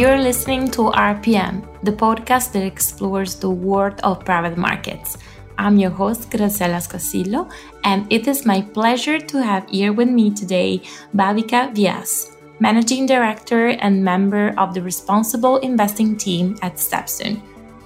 You're listening to RPM, the podcast that explores the world of private markets. I'm your host, Graziella Scassillo, and it is my pleasure to have here with me today Bhavika Vyas, Managing Director and member of the Responsible Investing team at Stepstone.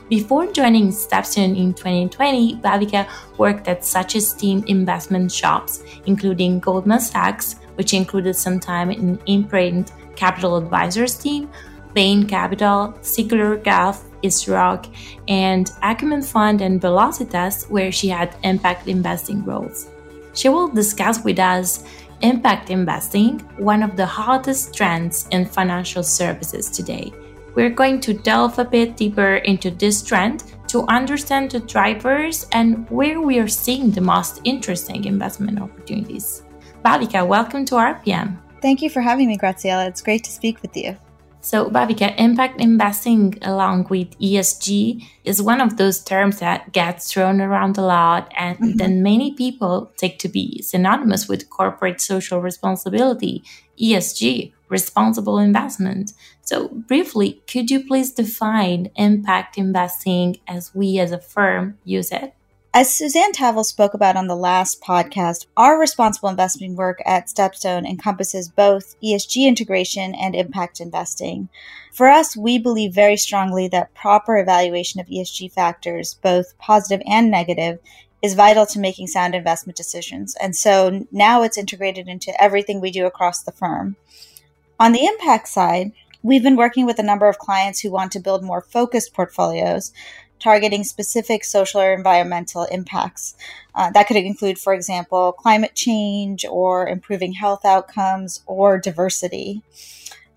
Before joining Stepstone in 2020, Bhavika worked at such esteemed investment shops, including Goldman Sachs, which included some time in Imprint Capital Advisors team, Bain Capital, Siguler Guff, ISROC, and Acumen Fund and Velocitas, where she had impact investing roles. She will discuss with us impact investing, one of the hottest trends in financial services today. We're going to delve a bit deeper into this trend to understand the drivers and where we are seeing the most interesting investment opportunities. Bhavika, welcome to RPM. Thank you for having me, Graziella. It's great to speak with you. So, Bhavika, impact investing along with ESG is one of those terms that gets thrown around a lot, and mm-hmm. then many people take to be synonymous with corporate social responsibility, ESG, responsible investment. So, briefly, could you please define impact investing as we as a firm use it? As Suzanne Tavill spoke about on the last podcast, our responsible investing work at Stepstone encompasses both ESG integration and impact investing. For us, we believe very strongly that proper evaluation of ESG factors, both positive and negative, is vital to making sound investment decisions. And so now it's integrated into everything we do across the firm. On the impact side, we've been working with a number of clients who want to build more focused portfolios targeting specific social or environmental impacts. Uh, that could include, for example, climate change or improving health outcomes or diversity.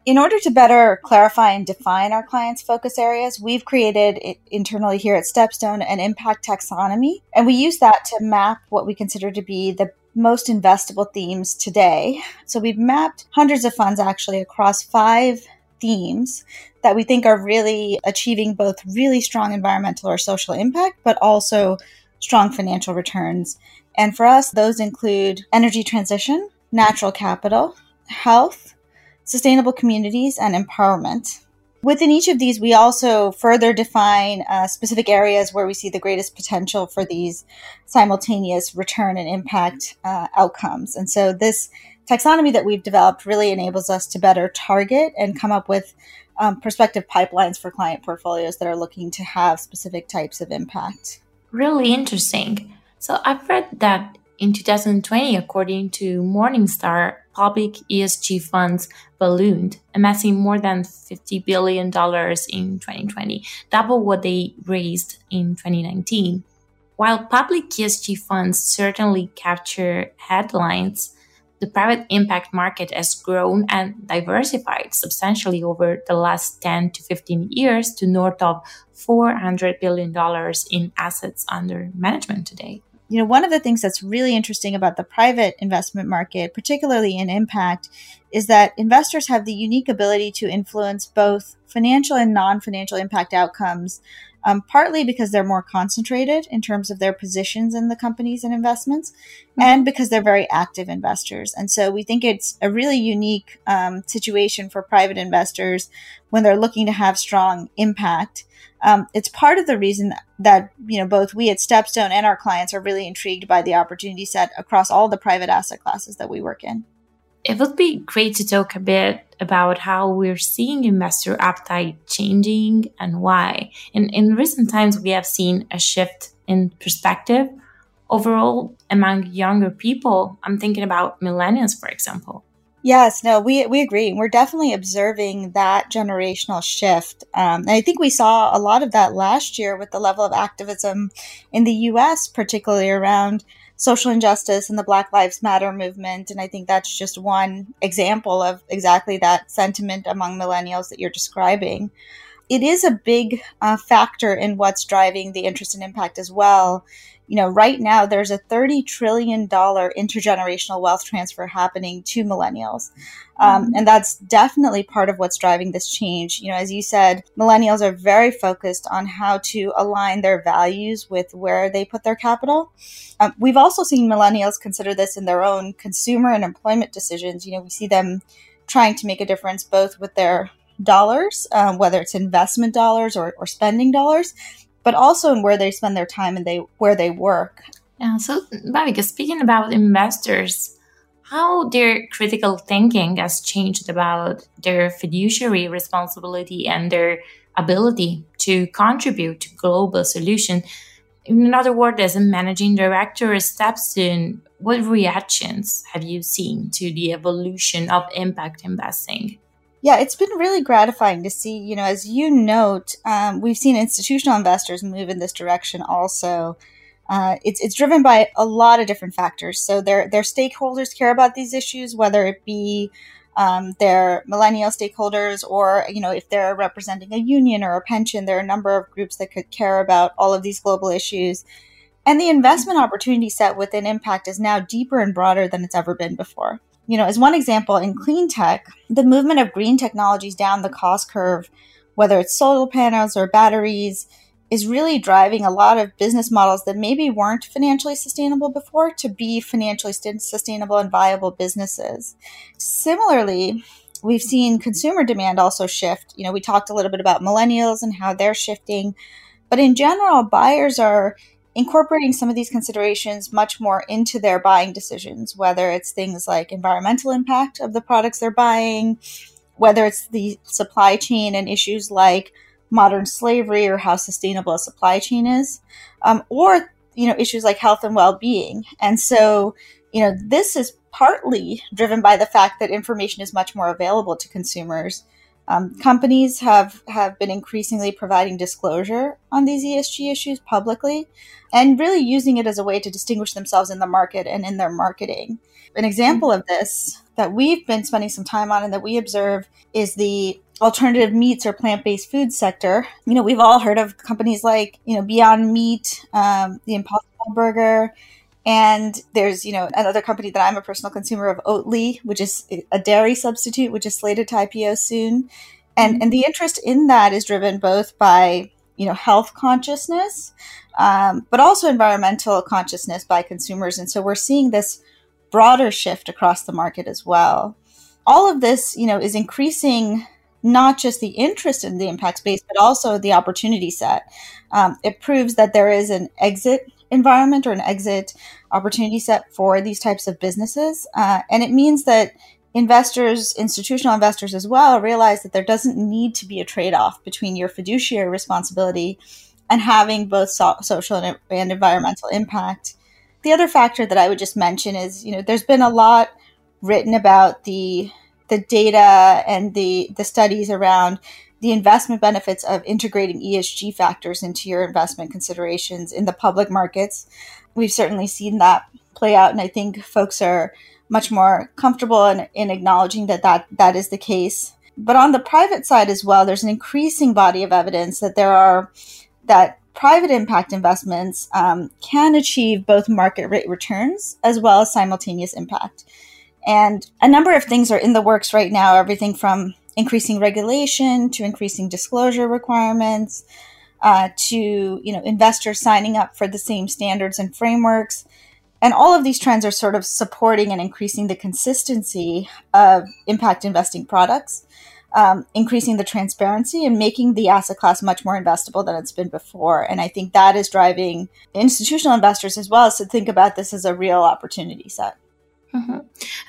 In order to better clarify and define our clients' focus areas, we've created internally here at Stepstone an impact taxonomy, and we use that to map what we consider to be the most investable themes today. So we've mapped hundreds of funds actually across five themes that we think are really achieving both really strong environmental or social impact, but also strong financial returns. And for us, those include energy transition, natural capital, health, sustainable communities, and empowerment. Within each of these, we also further define uh, specific areas where we see the greatest potential for these simultaneous return and impact uh, outcomes. And so, this taxonomy that we've developed really enables us to better target and come up with um, prospective pipelines for client portfolios that are looking to have specific types of impact. Really interesting. So I've read that in 2020, according to Morningstar, public ESG funds ballooned, amassing more than $50 billion in 2020, double what they raised in 2019. While public ESG funds certainly capture headlines, the private impact market has grown and diversified substantially over the last 10 to 15 years to north of $400 billion in assets under management today. You know, one of the things that's really interesting about the private investment market, particularly in impact, is that investors have the unique ability to influence both financial and non financial impact outcomes um, partly because they're more concentrated in terms of their positions in the companies and investments, mm-hmm. and because they're very active investors. And so we think it's a really unique um, situation for private investors when they're looking to have strong impact. Um, it's part of the reason that you know both we at Stepstone and our clients are really intrigued by the opportunity set across all the private asset classes that we work in. It would be great to talk a bit about how we're seeing investor appetite changing and why. In, in recent times, we have seen a shift in perspective overall among younger people. I'm thinking about millennials, for example. Yes, no, we, we agree. We're definitely observing that generational shift. Um, and I think we saw a lot of that last year with the level of activism in the US, particularly around social injustice and the Black Lives Matter movement. And I think that's just one example of exactly that sentiment among millennials that you're describing. It is a big uh, factor in what's driving the interest and impact as well you know, right now there's a $30 trillion intergenerational wealth transfer happening to millennials. Um, mm-hmm. and that's definitely part of what's driving this change. You know, as you said, millennials are very focused on how to align their values with where they put their capital. Um, we've also seen millennials consider this in their own consumer and employment decisions. You know, we see them trying to make a difference both with their dollars, um, whether it's investment dollars or, or spending dollars, but also in where they spend their time and they where they work. Yeah. So, Bhavika, speaking about investors, how their critical thinking has changed about their fiduciary responsibility and their ability to contribute to global solution. In other words, as a managing director at StepStone, what reactions have you seen to the evolution of impact investing? Yeah, it's been really gratifying to see. You know, as you note, um, we've seen institutional investors move in this direction also. Uh, it's, it's driven by a lot of different factors. So their their stakeholders care about these issues, whether it be um, their millennial stakeholders or you know if they're representing a union or a pension. There are a number of groups that could care about all of these global issues. And the investment opportunity set within impact is now deeper and broader than it's ever been before. You know, as one example, in clean tech, the movement of green technologies down the cost curve, whether it's solar panels or batteries, is really driving a lot of business models that maybe weren't financially sustainable before to be financially sustainable and viable businesses. Similarly, we've seen consumer demand also shift. You know, we talked a little bit about millennials and how they're shifting, but in general, buyers are incorporating some of these considerations much more into their buying decisions, whether it's things like environmental impact of the products they're buying, whether it's the supply chain and issues like modern slavery or how sustainable a supply chain is, um, or you know issues like health and well-being. And so, you know, this is partly driven by the fact that information is much more available to consumers. Um, companies have have been increasingly providing disclosure on these ESG issues publicly, and really using it as a way to distinguish themselves in the market and in their marketing. An example of this that we've been spending some time on and that we observe is the alternative meats or plant-based food sector. You know, we've all heard of companies like you know Beyond Meat, um, the Impossible Burger, and there's you know another company that I'm a personal consumer of, Oatly, which is a dairy substitute, which is slated to IPO soon. And mm-hmm. and the interest in that is driven both by you know health consciousness, um, but also environmental consciousness by consumers. And so we're seeing this broader shift across the market as well. All of this, you know, is increasing not just the interest in the impact space, but also the opportunity set. Um, it proves that there is an exit environment or an exit opportunity set for these types of businesses. Uh, and it means that investors, institutional investors as well, realize that there doesn't need to be a trade off between your fiduciary responsibility and having both so- social and, and environmental impact. The other factor that I would just mention is, you know, there's been a lot written about the the data and the the studies around the investment benefits of integrating ESG factors into your investment considerations in the public markets. We've certainly seen that play out, and I think folks are much more comfortable in, in acknowledging that, that that is the case. But on the private side as well, there's an increasing body of evidence that there are that private impact investments um, can achieve both market rate returns as well as simultaneous impact. And a number of things are in the works right now, everything from increasing regulation to increasing disclosure requirements uh, to you know investors signing up for the same standards and frameworks. And all of these trends are sort of supporting and increasing the consistency of impact investing products um, increasing the transparency and making the asset class much more investable than it's been before. And i think that is driving institutional investors as well. To think about this as a real opportunity set Mm-hmm.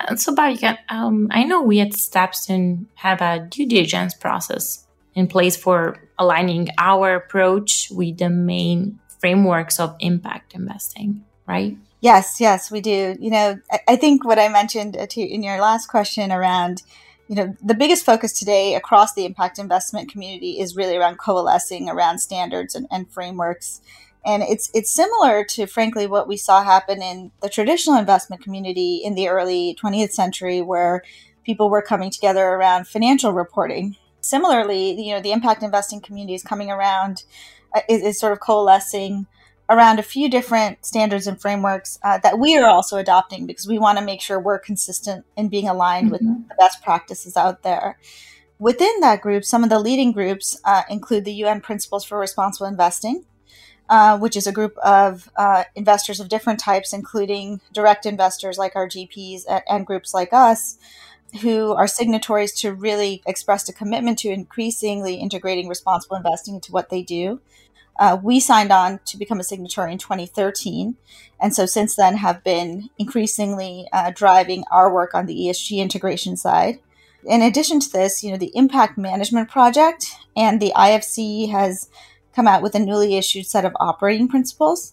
Uh, so, Bhavika, um, I know we at StepStone have a due diligence process in place for aligning our approach with the main frameworks of impact investing, right? Yes, yes, we do. You know, I, think what I mentioned to, in your last question around, you know, the biggest focus today across the impact investment community is really around coalescing around standards and, and frameworks and it's it's similar to frankly what we saw happen in the traditional investment community in the early 20th century where people were coming together around financial reporting similarly you know the impact investing community is coming around uh, is, is, sort of coalescing around a few different standards and frameworks uh, that we are also adopting because we want to make sure we're consistent in being aligned mm-hmm. with the best practices out there within that group some of the leading groups uh, include the un principles for responsible investing uh, which is a group of uh, investors of different types, including direct investors like our GPs and, and groups like us. who are signatories to really expressed a commitment to increasingly integrating responsible investing into what they do. Uh, we signed on to become a signatory in 2013, and so since then have been increasingly uh, driving our work on the ESG integration side. In addition to this, you know, the Impact Management Project and the IFC has come out with a newly issued set of operating principles,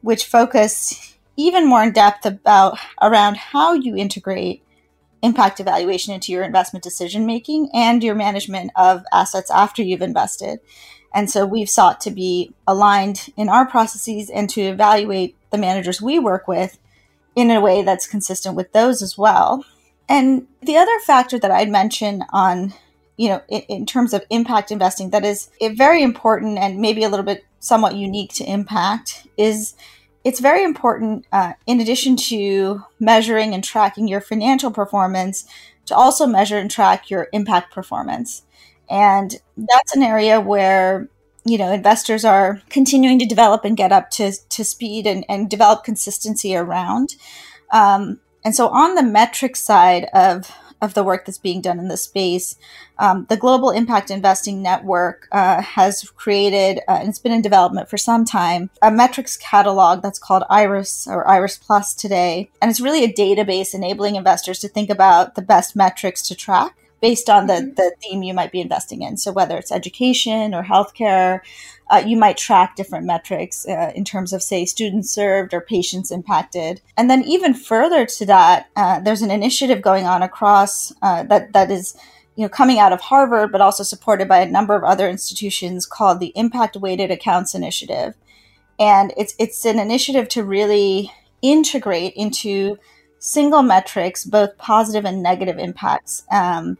which focus even more in depth about around how you integrate impact evaluation into your investment decision making and your management of assets after you've invested. And so we've sought to be aligned in our processes and to evaluate the managers we work with in a way that's consistent with those as well. And the other factor that I'd mention on, you know, in, in terms of impact investing that is very important and maybe a little bit somewhat unique to impact is it's very important, uh, in addition to measuring and tracking your financial performance, to also measure and track your impact performance. And that's an area where you know investors are continuing to develop and get up to, to speed and, and develop consistency around. Um, and so on the metric side of of the work that's being done in the space. Um, the Global Impact Investing Network uh, has created, uh, and it's been in development for some time, a metrics catalog that's called Iris or Iris Plus today. And it's really a database enabling investors to think about the best metrics to track based on the, mm-hmm. the theme you might be investing in. So whether it's education or healthcare, uh, you might track different metrics uh, in terms of, say, students served or patients impacted. And then even further to that, uh, there's an initiative going on across uh, that that is, you know, coming out of Harvard, but also supported by a number of other institutions called the Impact Weighted Accounts Initiative. And it's it's an initiative to really integrate into single metrics both positive and negative impacts um,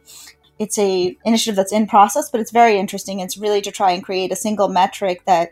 it's a initiative that's in process, but it's very interesting. It's really to try and create a single metric that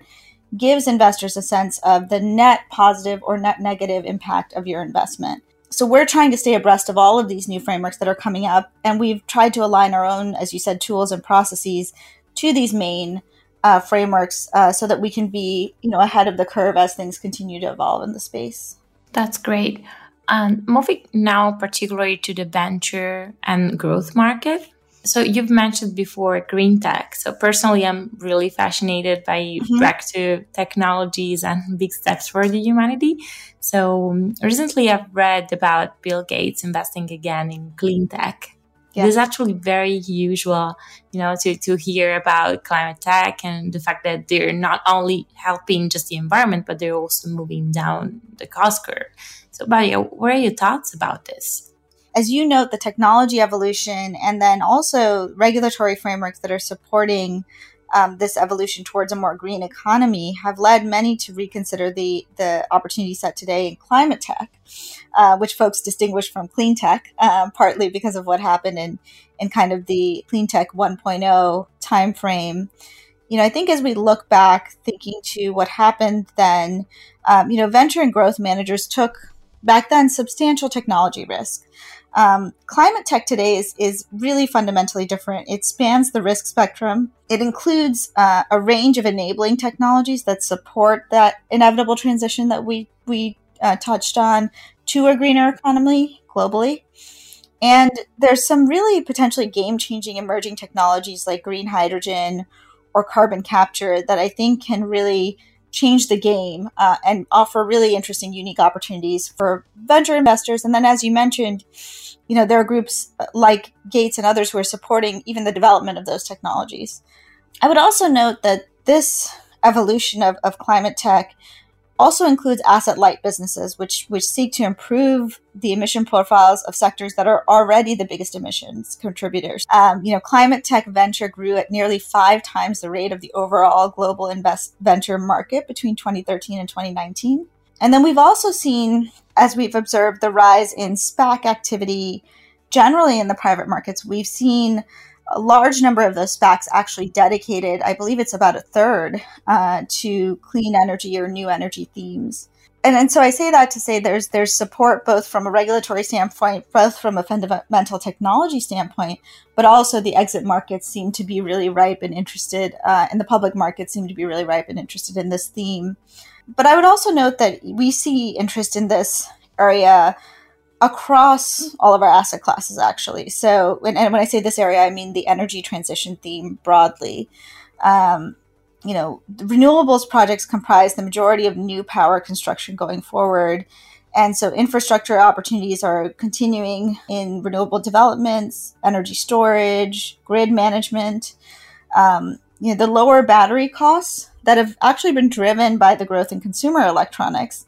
gives investors a sense of the net positive or net negative impact of your investment. So we're trying to stay abreast of all of these new frameworks that are coming up, and we've tried to align our own, as you said, tools and processes to these main uh, frameworks uh, so that we can be, you know, ahead of the curve as things continue to evolve in the space. That's great. And moving now particularly to the venture and growth market, so you've mentioned before green tech. So personally, I'm really fascinated by mm-hmm. breakthrough technologies and big steps for the humanity. So um, recently, I've read about Bill Gates investing again in clean tech. Yeah. It is actually very usual, you know, to, to hear about climate tech and the fact that they're not only helping just the environment, but they're also moving down the cost curve. So, Badia, what are your thoughts about this? as you note, the technology evolution and then also regulatory frameworks that are supporting um, this evolution towards a more green economy have led many to reconsider the the opportunity set today in climate tech, uh, which folks distinguish from clean tech, uh, partly because of what happened in in kind of the clean tech 1.0 timeframe. You know, I think as we look back, thinking to what happened then, um, you know, venture and growth managers took back then substantial technology risk. Um, climate tech today is, is really fundamentally different. It spans the risk spectrum. It includes uh, a range of enabling technologies that support that inevitable transition that we, we uh, touched on to a greener economy globally. And there's some really potentially game changing emerging technologies like green hydrogen or carbon capture that I think can really change the game uh, and offer really interesting, unique opportunities for venture investors. And then, as you mentioned, you know, there are groups like Gates and others who are supporting even the development of those technologies. I would also note that this evolution of, of climate tech also includes asset light businesses, which which seek to improve the emission profiles of sectors that are already the biggest emissions contributors. Um, you know, climate tech venture grew at nearly five times the rate of the overall global invest venture market between 2013 and 2019. And then we've also seen, as we've observed, the rise in SPAC activity generally in the private markets. We've seen a large number of those SPACs actually dedicated, I believe it's about a third, uh, to clean energy or new energy themes. And, and so I say that to say there's there's support both from a regulatory standpoint, both from a fundamental technology standpoint, but also the exit markets seem to be really ripe and interested, uh, and the public markets seem to be really ripe and interested in this theme. But I would also note that we see interest in this area across all of our asset classes, actually. So, and, and when I say this area, I mean the energy transition theme broadly. Um, you know, renewables projects comprise the majority of new power construction going forward. And so infrastructure opportunities are continuing in renewable developments, energy storage, grid management. Um, you know, the lower battery costs that have actually been driven by the growth in consumer electronics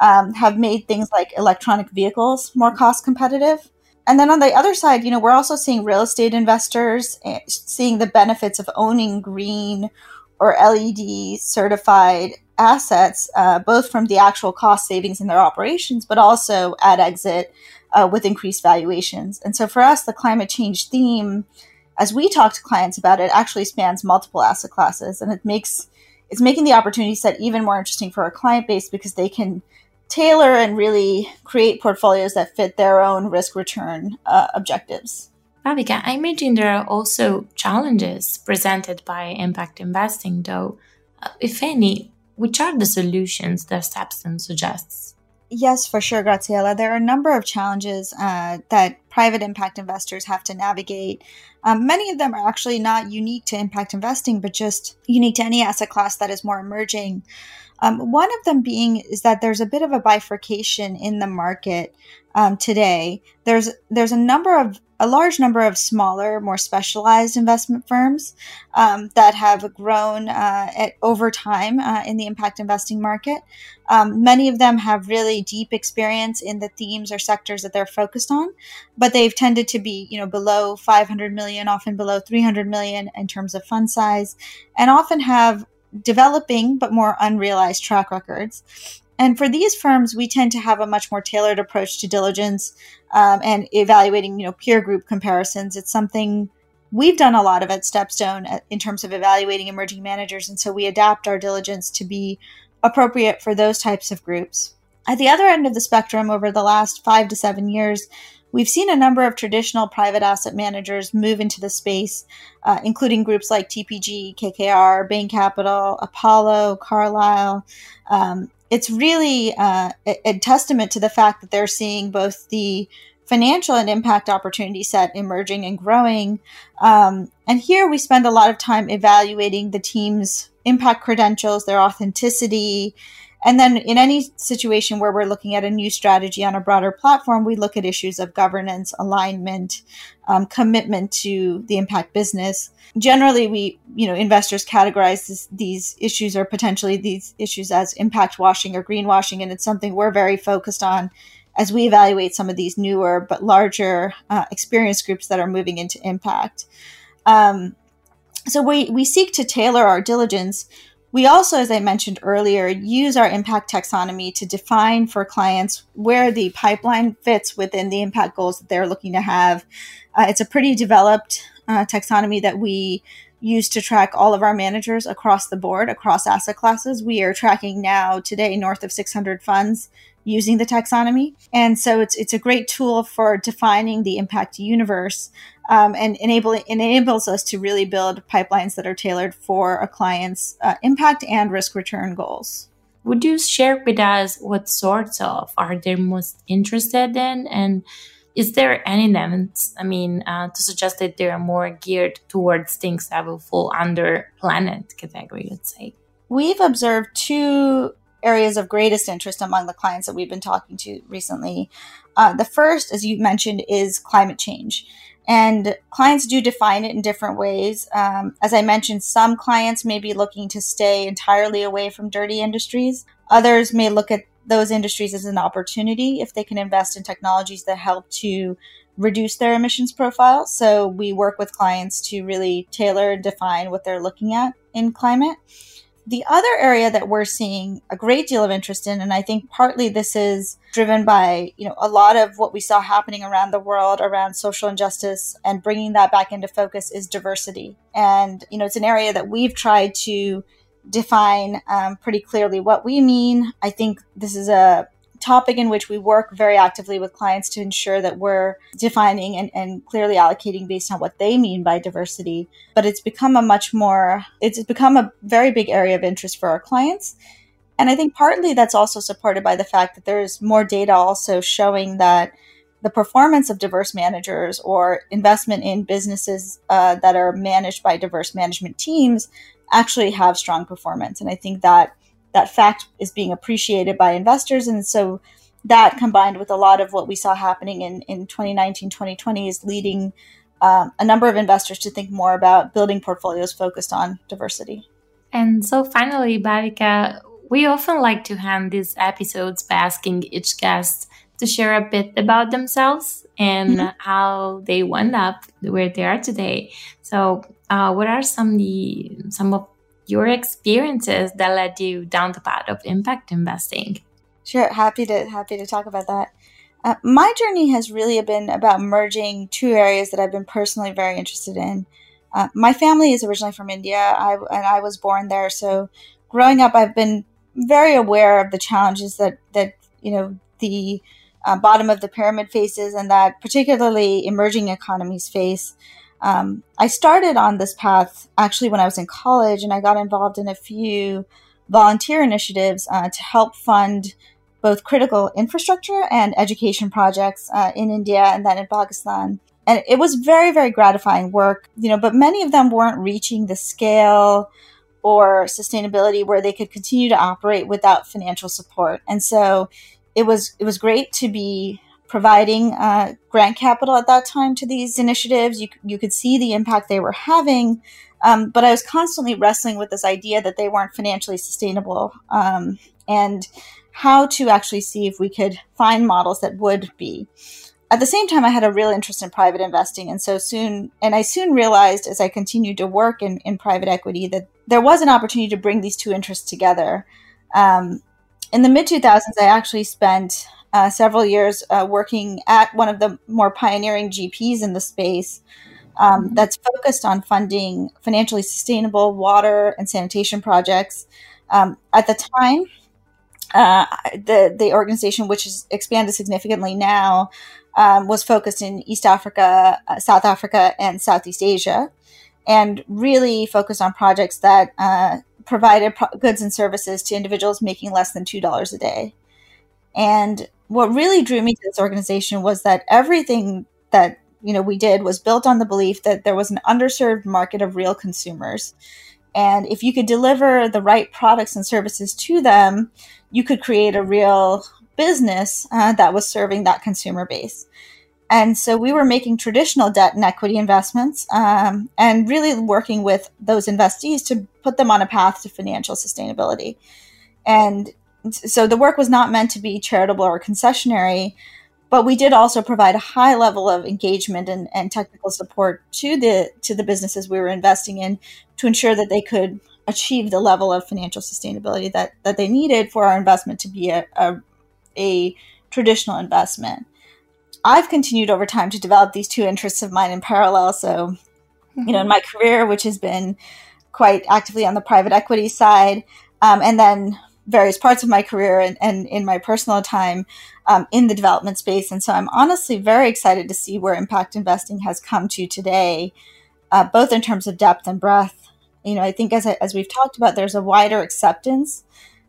um, have made things like electronic vehicles more cost competitive. And then on the other side, you know, we're also seeing real estate investors eh, seeing the benefits of owning green or LEED certified assets, uh, both from the actual cost savings in their operations, but also at exit uh, with increased valuations. And so for us, the climate change theme, as we talk to clients about it, actually spans multiple asset classes, and it makes it's making the opportunity set even more interesting for our client base because they can tailor and really create portfolios that fit their own risk return uh, objectives. Bhavika, I imagine there are also challenges presented by impact investing, though. Uh, if any, which are the solutions that StepStone suggests? Yes, for sure, Graziella. There are a number of challenges uh, that private impact investors have to navigate. Um, many of them are actually not unique to impact investing, but just unique to any asset class that is more emerging. Um, one of them being is that there's a bit of a bifurcation in the market um, today. There's there's a number of a large number of smaller, more specialized investment firms um, that have grown uh, at, over time uh, in the impact investing market. Um, many of them have really deep experience in the themes or sectors that they're focused on, but they've tended to be, you know, below 500 million, often below 300 million in terms of fund size, and often have developing but more unrealized track records. And for these firms, we tend to have a much more tailored approach to diligence um, and evaluating, you know, peer group comparisons. It's something we've done a lot of at Stepstone uh, in terms of evaluating emerging managers, and so we adapt our diligence to be appropriate for those types of groups. At the other end of the spectrum, over the last five to seven years, we've seen a number of traditional private asset managers move into the space, uh, including groups like TPG, KKR, Bain Capital, Apollo, Carlyle. Um, it's really uh, a, a, testament to the fact that they're seeing both the financial and impact opportunity set emerging and growing. Um, and here we spend a lot of time evaluating the team's impact credentials, their authenticity. And then in any situation where we're looking at a new strategy on a broader platform, we look at issues of governance, alignment, um, commitment to the impact business. Generally we you know investors categorize this, these issues or potentially these issues as impact washing or greenwashing and it's something we're very focused on as we evaluate some of these newer but larger uh, experience groups that are moving into impact. Um, so we, we seek to tailor our diligence we also as i mentioned earlier use our impact taxonomy to define for clients where the pipeline fits within the impact goals that they're looking to have uh, it's a pretty developed uh, taxonomy that we use to track all of our managers across the board, across asset classes. We are tracking now today north of 600 funds using the taxonomy. And so it's, it's a great tool for defining the impact universe um, and enabling enables us to really build pipelines that are tailored for a client's uh, impact and risk return goals. Would you share with us what sorts of are they most interested in and is there any evidence, I mean, uh, to suggest that they are more geared towards things that will fall under planet category, let's say? We've observed two areas of greatest interest among the clients that we've been talking to recently. Uh, the first, as you mentioned, is climate change. And clients do define it in different ways. Um, as I mentioned, some clients may be looking to stay entirely away from dirty industries. Others may look at those industries as an opportunity if they can invest in technologies that help to reduce their emissions profile. So we work with clients to really tailor and define what they're looking at in climate. The other area that we're seeing a great deal of interest in, and I think partly this is driven by, you know, a lot of what we saw happening around the world around social injustice and bringing that back into focus is diversity. And, you know, it's an area that we've tried to define um, pretty clearly what we mean. I think this is a topic in which we work very actively with clients to ensure that we're defining and, and clearly allocating based on what they mean by diversity. But it's become a much more, it's become a very big area of interest for our clients. And I think partly that's also supported by the fact that there's more data also showing that the performance of diverse managers or investment in businesses uh, that are managed by diverse management teams actually have strong performance. And I think that that fact is being appreciated by investors. And so that combined with a lot of what we saw happening in, in 2019, 2020 is leading um, a number of investors to think more about building portfolios focused on diversity. And so finally, Bhavika, we often like to end these episodes by asking each guest to share a bit about themselves and mm-hmm. how they wound up where they are today. So, uh, what are some the some of your experiences that led you down the path of impact investing? Sure, happy to happy to talk about that. Uh, my journey has really been about merging two areas that I've been personally very interested in. Uh, my family is originally from India, I, and I was born there. So, growing up, I've been very aware of the challenges that that you know the uh, bottom of the pyramid faces and that particularly emerging economies face. Um, I started on this path actually when I was in college, and I got involved in a few volunteer initiatives uh, to help fund both critical infrastructure and education projects uh, in India and then in Pakistan. And it was very, very gratifying work, you know, but many of them weren't reaching the scale or sustainability where they could continue to operate without financial support. And so it was it was great to be providing uh, grant capital at that time to these initiatives. You you could see the impact they were having, um, but I was constantly wrestling with this idea that they weren't financially sustainable um, and how to actually see if we could find models that would be. At the same time, I had a real interest in private investing, and so soon, and I soon realized as I continued to work in, in private equity that there was an opportunity to bring these two interests together. Um, in the mid 2000s, I actually spent uh, several years uh, working at one of the more pioneering GPs in the space um, mm-hmm. that's focused on funding financially sustainable water and sanitation projects. Um, at the time, uh, the the organization, which has expanded significantly now, um, was focused in East Africa, uh, South Africa, and Southeast Asia, and really focused on projects that uh, provided pro- goods and services to individuals making less than $2 a day. And what really drew me to this organization was that everything that you know we did was built on the belief that there was an underserved market of real consumers. And if you could deliver the right products and services to them, you could create a real business uh, that was serving that consumer base. And so we were making traditional debt and equity investments um, and really working with those investees to put them on a path to financial sustainability. And so the work was not meant to be charitable or concessionary, but we did also provide a high level of engagement and, and technical support to the to the businesses we were investing in to ensure that they could achieve the level of financial sustainability that, that they needed for our investment to be a, a, a traditional investment. I've continued over time to develop these two interests of mine in parallel. So, you know, in my career, which has been quite actively on the private equity side, um, and then various parts of my career and, and in my personal time um, in the development space. And so I'm honestly very excited to see where impact investing has come to today, uh, both in terms of depth and breadth. You know, I think as, as we've talked about, there's a wider acceptance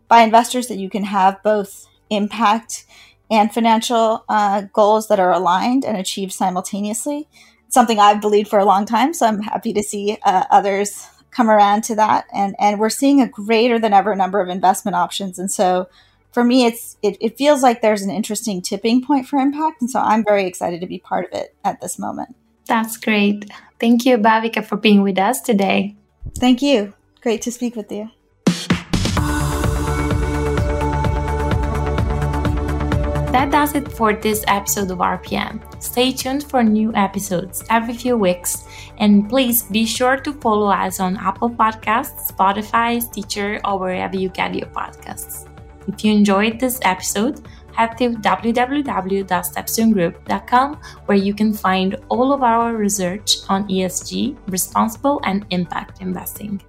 by investors that you can have both impact and financial uh, goals that are aligned and achieved simultaneously. Something I've believed for a long time, so I'm happy to see uh, others come around to that. And and we're seeing a greater than ever number of investment options. And so for me, it's it, it feels like there's an interesting tipping point for impact. And so I'm very excited to be part of it at this moment. That's great. Thank you, Bhavika, for being with us today. Thank you. Great to speak with you. That does it for this episode of RPM. Stay tuned for new episodes every few weeks, and please be sure to follow us on Apple Podcasts, Spotify, Stitcher, or wherever you get your podcasts. If you enjoyed this episode, head to www.stepstonegroup.com where you can find all of our research on ESG, responsible and impact investing.